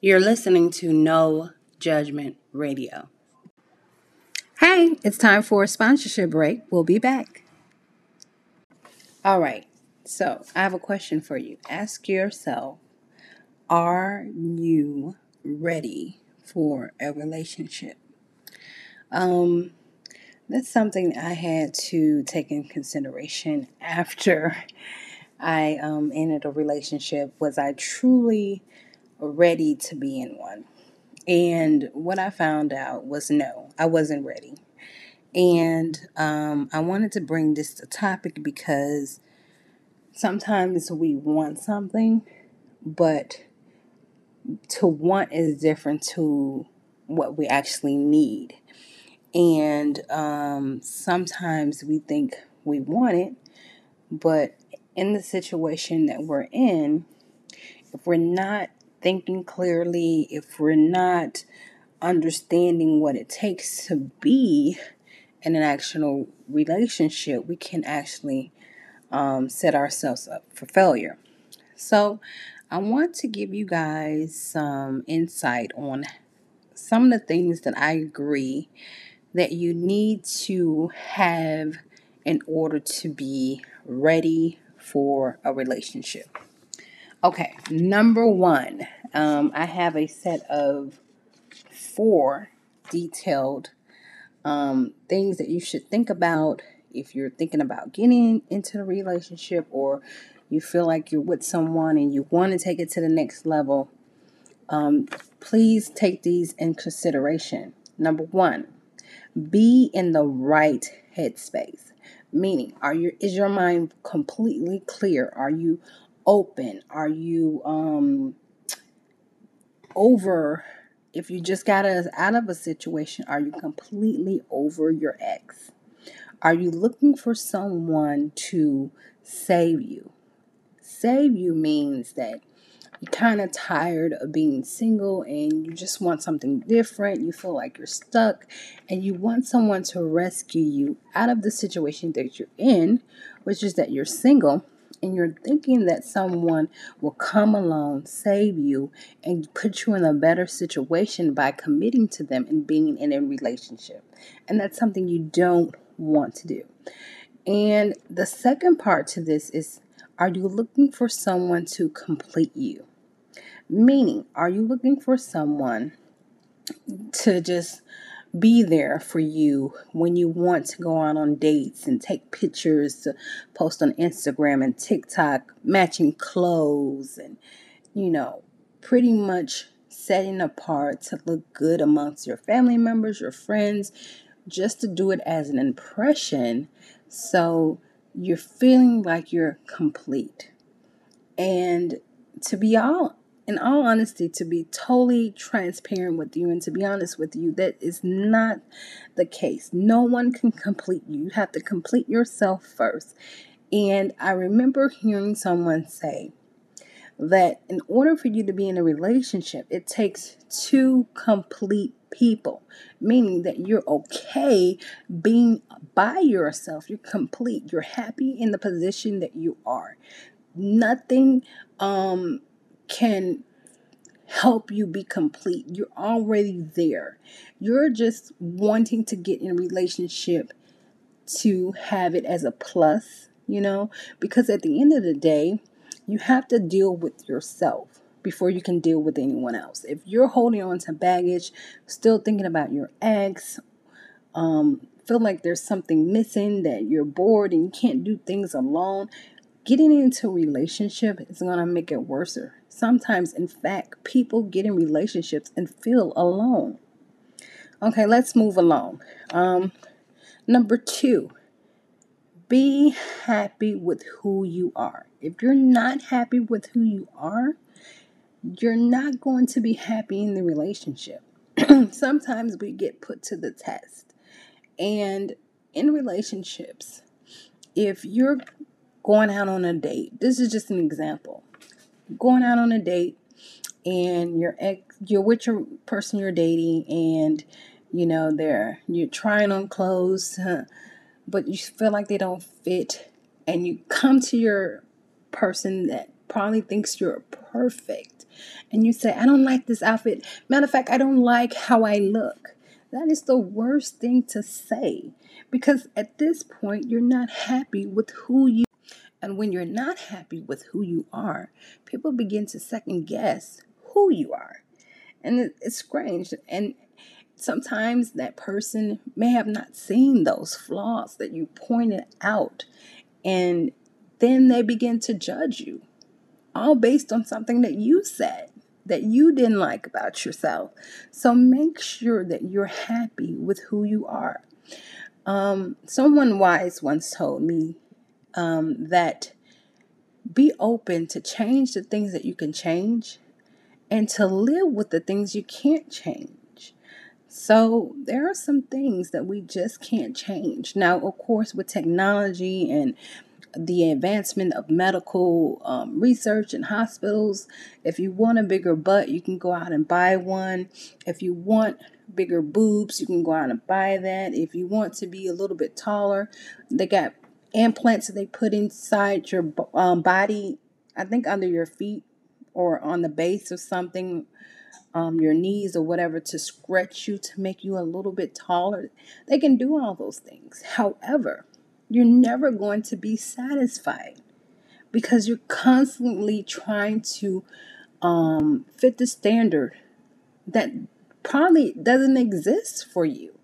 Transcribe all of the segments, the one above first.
You're listening to No Judgment Radio. Hey, it's time for a sponsorship break. We'll be back. All right, so I have a question for you. Ask yourself Are you ready for a relationship? Um, that's something I had to take in consideration after I um, ended a relationship. Was I truly ready to be in one? And what I found out was no, I wasn't ready. And um, I wanted to bring this to topic because sometimes we want something, but to want is different to what we actually need. And um, sometimes we think we want it, but in the situation that we're in, if we're not thinking clearly, if we're not understanding what it takes to be in an actual relationship, we can actually um, set ourselves up for failure. So, I want to give you guys some insight on some of the things that I agree that you need to have in order to be ready for a relationship. Okay, number one, um, I have a set of four detailed um, things that you should think about if you're thinking about getting into a relationship or you feel like you're with someone and you want to take it to the next level, um, please take these in consideration. Number one, be in the right headspace. Meaning, are you is your mind completely clear? Are you open? Are you um over if you just got us out of a situation, are you completely over your ex? Are you looking for someone to save you? Save you means that you're kind of tired of being single and you just want something different. You feel like you're stuck and you want someone to rescue you out of the situation that you're in, which is that you're single and you're thinking that someone will come along, save you, and put you in a better situation by committing to them and being in a relationship. And that's something you don't want to do. And the second part to this is are you looking for someone to complete you? Meaning, are you looking for someone to just be there for you when you want to go out on dates and take pictures to post on Instagram and TikTok, matching clothes, and you know, pretty much setting apart to look good amongst your family members, your friends, just to do it as an impression. So you're feeling like you're complete. And to be all in all honesty, to be totally transparent with you and to be honest with you, that is not the case. No one can complete you. You have to complete yourself first. And I remember hearing someone say that in order for you to be in a relationship, it takes two complete people, meaning that you're okay being by yourself. You're complete. You're happy in the position that you are. Nothing um, can help you be complete. You're already there. You're just wanting to get in a relationship to have it as a plus, you know, because at the end of the day, you have to deal with yourself before you can deal with anyone else. If you're holding on to baggage, still thinking about your ex, um, feel like there's something missing, that you're bored and you can't do things alone, getting into a relationship is going to make it worse. Sometimes, in fact, people get in relationships and feel alone. Okay, let's move along. Um, number two, be happy with who you are. If you're not happy with who you are, you're not going to be happy in the relationship. Sometimes we get put to the test. And in relationships, if you're going out on a date, this is just an example. Going out on a date and you're ex, you're with your person you're dating and you know they're you're trying on clothes but you feel like they don't fit and you come to your person that probably thinks you're perfect and you say, I don't like this outfit. Matter of fact, I don't like how I look. That is the worst thing to say because at this point, you're not happy with who you and when you're not happy with who you are, people begin to second guess who you are. And it's strange. And sometimes that person may have not seen those flaws that you pointed out. And then they begin to judge you, all based on something that you said that you didn't like about yourself. So make sure that you're happy with who you are. Um, someone wise once told me um, that be open to change the things that you can change and to live with the things you can't change. So, there are some things that we just can't change. Now, of course, with technology and the advancement of medical um, research and hospitals, if you want a bigger butt, you can go out and buy one. If you want bigger boobs, you can go out and buy that. If you want to be a little bit taller, they got implants that they put inside your um, body, I think under your feet or on the base of something, um, your knees or whatever, to stretch you to make you a little bit taller. They can do all those things. However, you're never going to be satisfied because you're constantly trying to um, fit the standard that probably doesn't exist for you.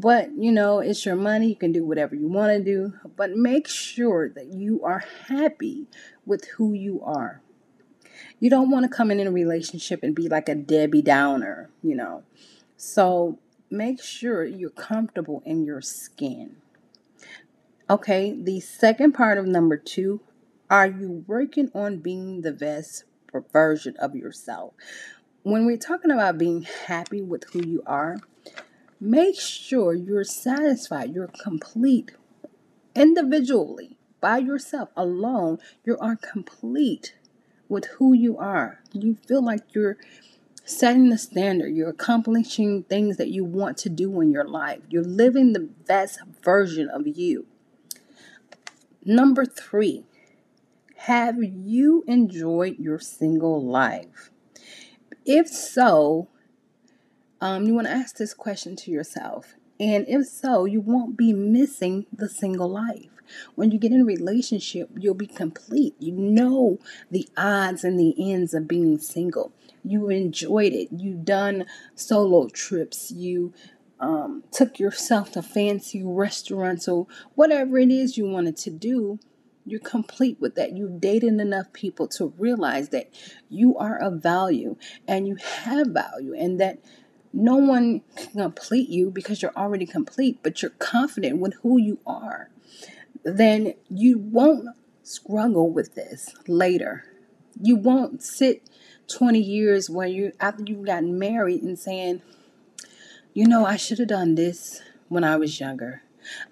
But you know, it's your money, you can do whatever you want to do, but make sure that you are happy with who you are. You don't want to come in in a relationship and be like a Debbie Downer, you know. So make sure you're comfortable in your skin. Okay, the second part of number two are you working on being the best version of yourself? When we're talking about being happy with who you are, Make sure you're satisfied, you're complete individually, by yourself, alone. You are complete with who you are. You feel like you're setting the standard, you're accomplishing things that you want to do in your life, you're living the best version of you. Number three, have you enjoyed your single life? If so, um, you want to ask this question to yourself. And if so, you won't be missing the single life. When you get in a relationship, you'll be complete. You know the odds and the ends of being single. You enjoyed it. You done solo trips. You um, took yourself to fancy restaurants or whatever it is you wanted to do. You're complete with that. You've dated enough people to realize that you are of value and you have value and that no one can complete you because you're already complete, but you're confident with who you are. Then you won't struggle with this later. You won't sit 20 years where you after you got married and saying, you know, I should have done this when I was younger.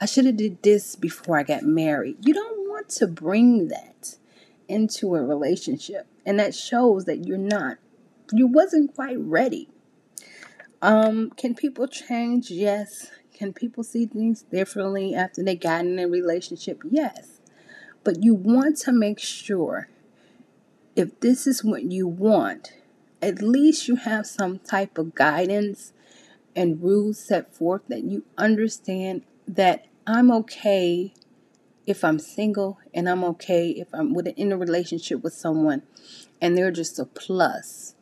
I should have did this before I got married. You don't want to bring that into a relationship. And that shows that you're not you wasn't quite ready. Um, can people change? Yes. Can people see things differently after they got in a relationship? Yes. But you want to make sure if this is what you want, at least you have some type of guidance and rules set forth that you understand that I'm okay if I'm single and I'm okay if I'm with in a relationship with someone and they're just a plus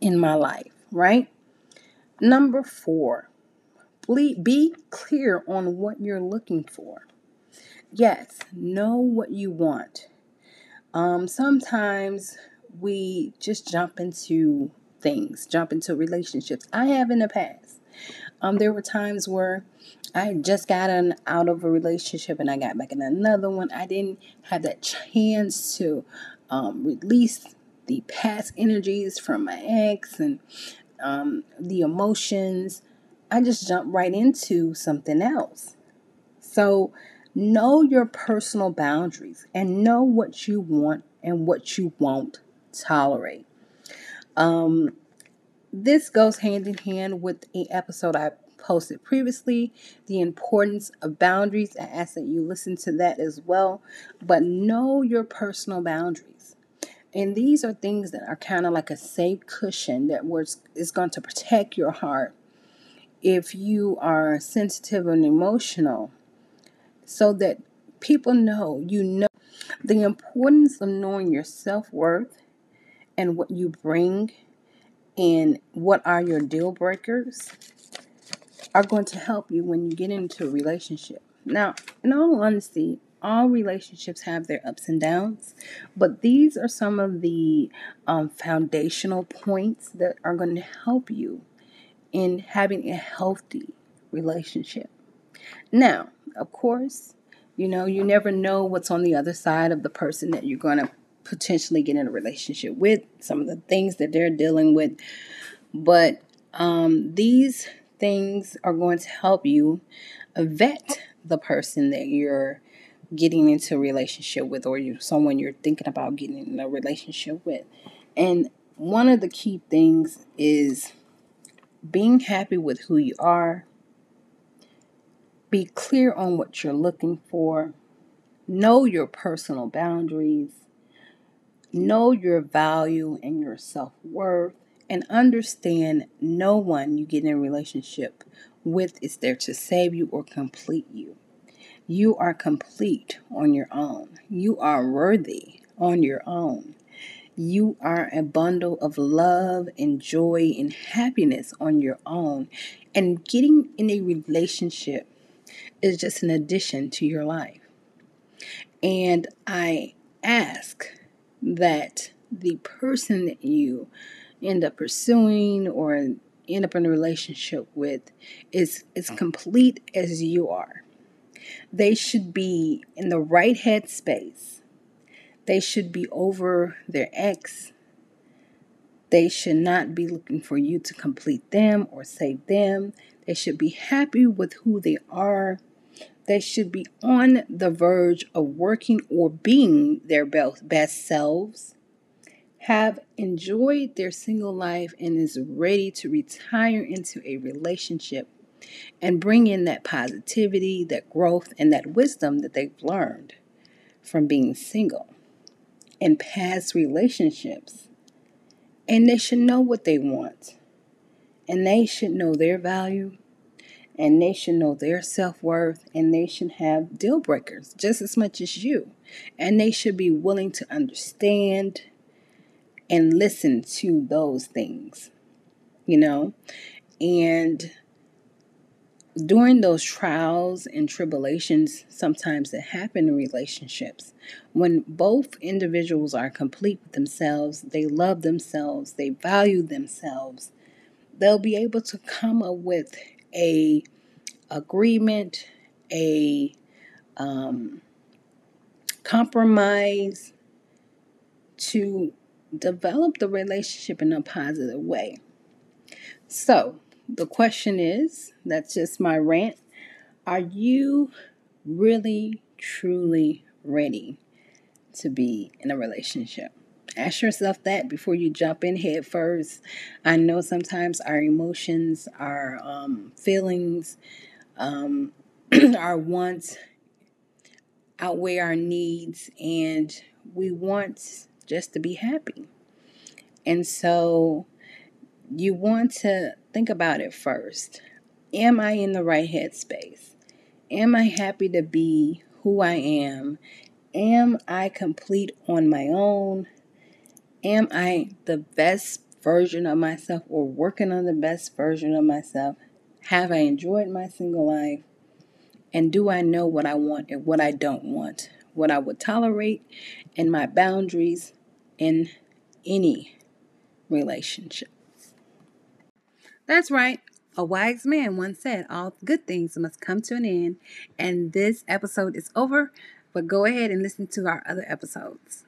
in my life, right? Number four, be clear on what you're looking for. Yes, know what you want. Um, sometimes we just jump into things, jump into relationships. I have in the past. Um, there were times where I just got an, out of a relationship and I got back in another one. I didn't have that chance to um, release the past energies from my ex and um, the emotions, I just jump right into something else. So, know your personal boundaries and know what you want and what you won't tolerate. Um, this goes hand in hand with the episode I posted previously, the importance of boundaries. I ask that you listen to that as well. But know your personal boundaries. And these are things that are kind of like a safe cushion that was is going to protect your heart if you are sensitive and emotional so that people know you know the importance of knowing your self-worth and what you bring and what are your deal breakers are going to help you when you get into a relationship. Now, in all honesty, all relationships have their ups and downs, but these are some of the um, foundational points that are going to help you in having a healthy relationship. Now, of course, you know, you never know what's on the other side of the person that you're going to potentially get in a relationship with, some of the things that they're dealing with. But um, these things are going to help you vet the person that you're getting into a relationship with or you someone you're thinking about getting in a relationship with. And one of the key things is being happy with who you are. Be clear on what you're looking for. Know your personal boundaries. Know your value and your self worth. And understand no one you get in a relationship with is there to save you or complete you. You are complete on your own. You are worthy on your own. You are a bundle of love and joy and happiness on your own. And getting in a relationship is just an addition to your life. And I ask that the person that you end up pursuing or end up in a relationship with is as complete as you are. They should be in the right headspace. They should be over their ex. They should not be looking for you to complete them or save them. They should be happy with who they are. They should be on the verge of working or being their best selves, have enjoyed their single life, and is ready to retire into a relationship and bring in that positivity, that growth, and that wisdom that they've learned from being single in past relationships. And they should know what they want. And they should know their value. And they should know their self worth. And they should have deal breakers just as much as you. And they should be willing to understand and listen to those things, you know? And during those trials and tribulations sometimes that happen in relationships. When both individuals are complete with themselves they love themselves they value themselves they'll be able to come up with a agreement a um, compromise to develop the relationship in a positive way. So the question is that's just my rant. Are you really, truly ready to be in a relationship? Ask yourself that before you jump in head first. I know sometimes our emotions, our um, feelings, um, our wants outweigh our needs, and we want just to be happy. And so you want to think about it first. Am I in the right headspace? Am I happy to be who I am? Am I complete on my own? Am I the best version of myself or working on the best version of myself? Have I enjoyed my single life? And do I know what I want and what I don't want? What I would tolerate and my boundaries in any relationship. That's right. A wise man once said, All good things must come to an end. And this episode is over, but go ahead and listen to our other episodes.